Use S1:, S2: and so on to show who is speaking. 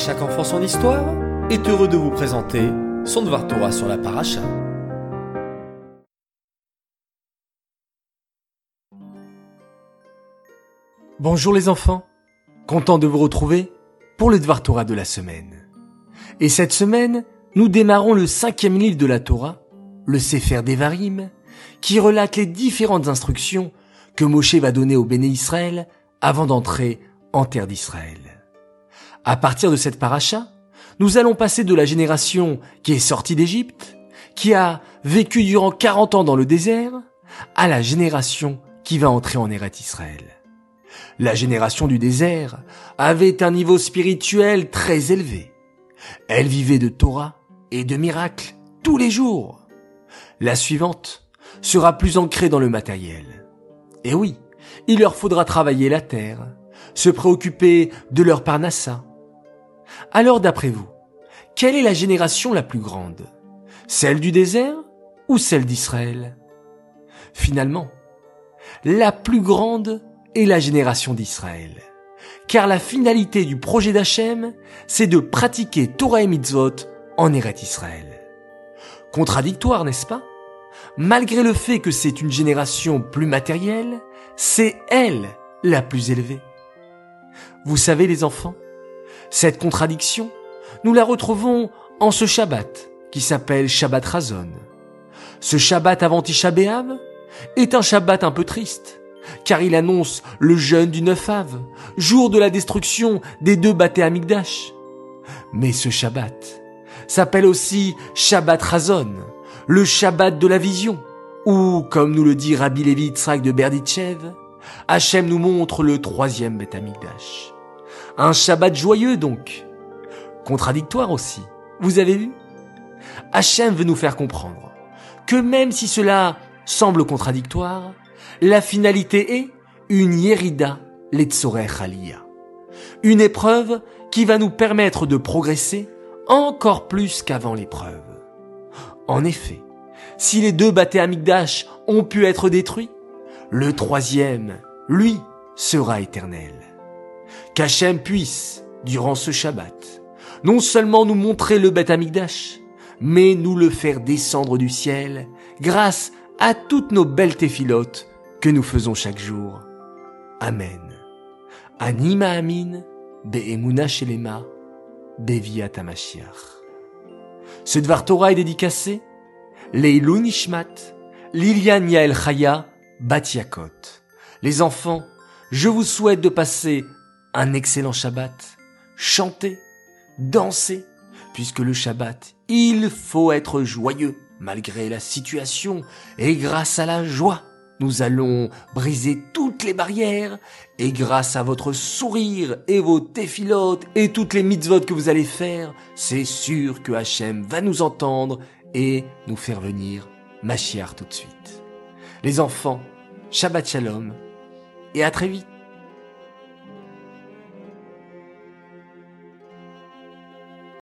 S1: chaque enfant son histoire est heureux de vous présenter son Dvar Torah sur la paracha.
S2: Bonjour les enfants, content de vous retrouver pour le Dvar Torah de la semaine. Et cette semaine, nous démarrons le cinquième livre de la Torah, le Sefer Devarim, qui relate les différentes instructions que Moshe va donner au béné Israël avant d'entrer en terre d'Israël. À partir de cette paracha, nous allons passer de la génération qui est sortie d'Égypte, qui a vécu durant 40 ans dans le désert, à la génération qui va entrer en Eret Israël. La génération du désert avait un niveau spirituel très élevé. Elle vivait de Torah et de miracles tous les jours. La suivante sera plus ancrée dans le matériel. Et oui, il leur faudra travailler la terre, se préoccuper de leur parnassa, alors d'après vous, quelle est la génération la plus grande? Celle du désert ou celle d'Israël? Finalement, la plus grande est la génération d'Israël. Car la finalité du projet d'Hachem, c'est de pratiquer Torah et Mitzvot en Eret Israël. Contradictoire, n'est-ce pas? Malgré le fait que c'est une génération plus matérielle, c'est elle la plus élevée. Vous savez les enfants, cette contradiction, nous la retrouvons en ce Shabbat qui s'appelle Shabbat Razon. Ce Shabbat avant Tisha est un Shabbat un peu triste, car il annonce le jeûne du 9 Av, jour de la destruction des deux bâtés Amigdash. Mais ce Shabbat s'appelle aussi Shabbat Razon, le Shabbat de la vision, ou, comme nous le dit Rabbi Levi Yitzhak de Berditchev, Hachem nous montre le troisième Beth Amigdash. Un Shabbat joyeux donc. Contradictoire aussi. Vous avez vu? Hachem veut nous faire comprendre que même si cela semble contradictoire, la finalité est une Yerida Letzorech Aliyah. Une épreuve qui va nous permettre de progresser encore plus qu'avant l'épreuve. En effet, si les deux bâtés ont pu être détruits, le troisième, lui, sera éternel qu'Hachem puisse, durant ce Shabbat, non seulement nous montrer le Beth Amigdash, mais nous le faire descendre du ciel grâce à toutes nos belles téphilotes que nous faisons chaque jour. Amen. Anima Amin, Be'emuna Shelema, Beviat Hamashiach. Ce Dvar Torah est dédicacé Leilun Ishmat, Lilian Yael Chaya, Batiakot. Les enfants, je vous souhaite de passer un excellent Shabbat, chanter, danser, puisque le Shabbat, il faut être joyeux malgré la situation, et grâce à la joie, nous allons briser toutes les barrières, et grâce à votre sourire et vos téphilotes et toutes les mitzvot que vous allez faire, c'est sûr que Hachem va nous entendre et nous faire venir Machiar tout de suite. Les enfants, Shabbat Shalom, et à très vite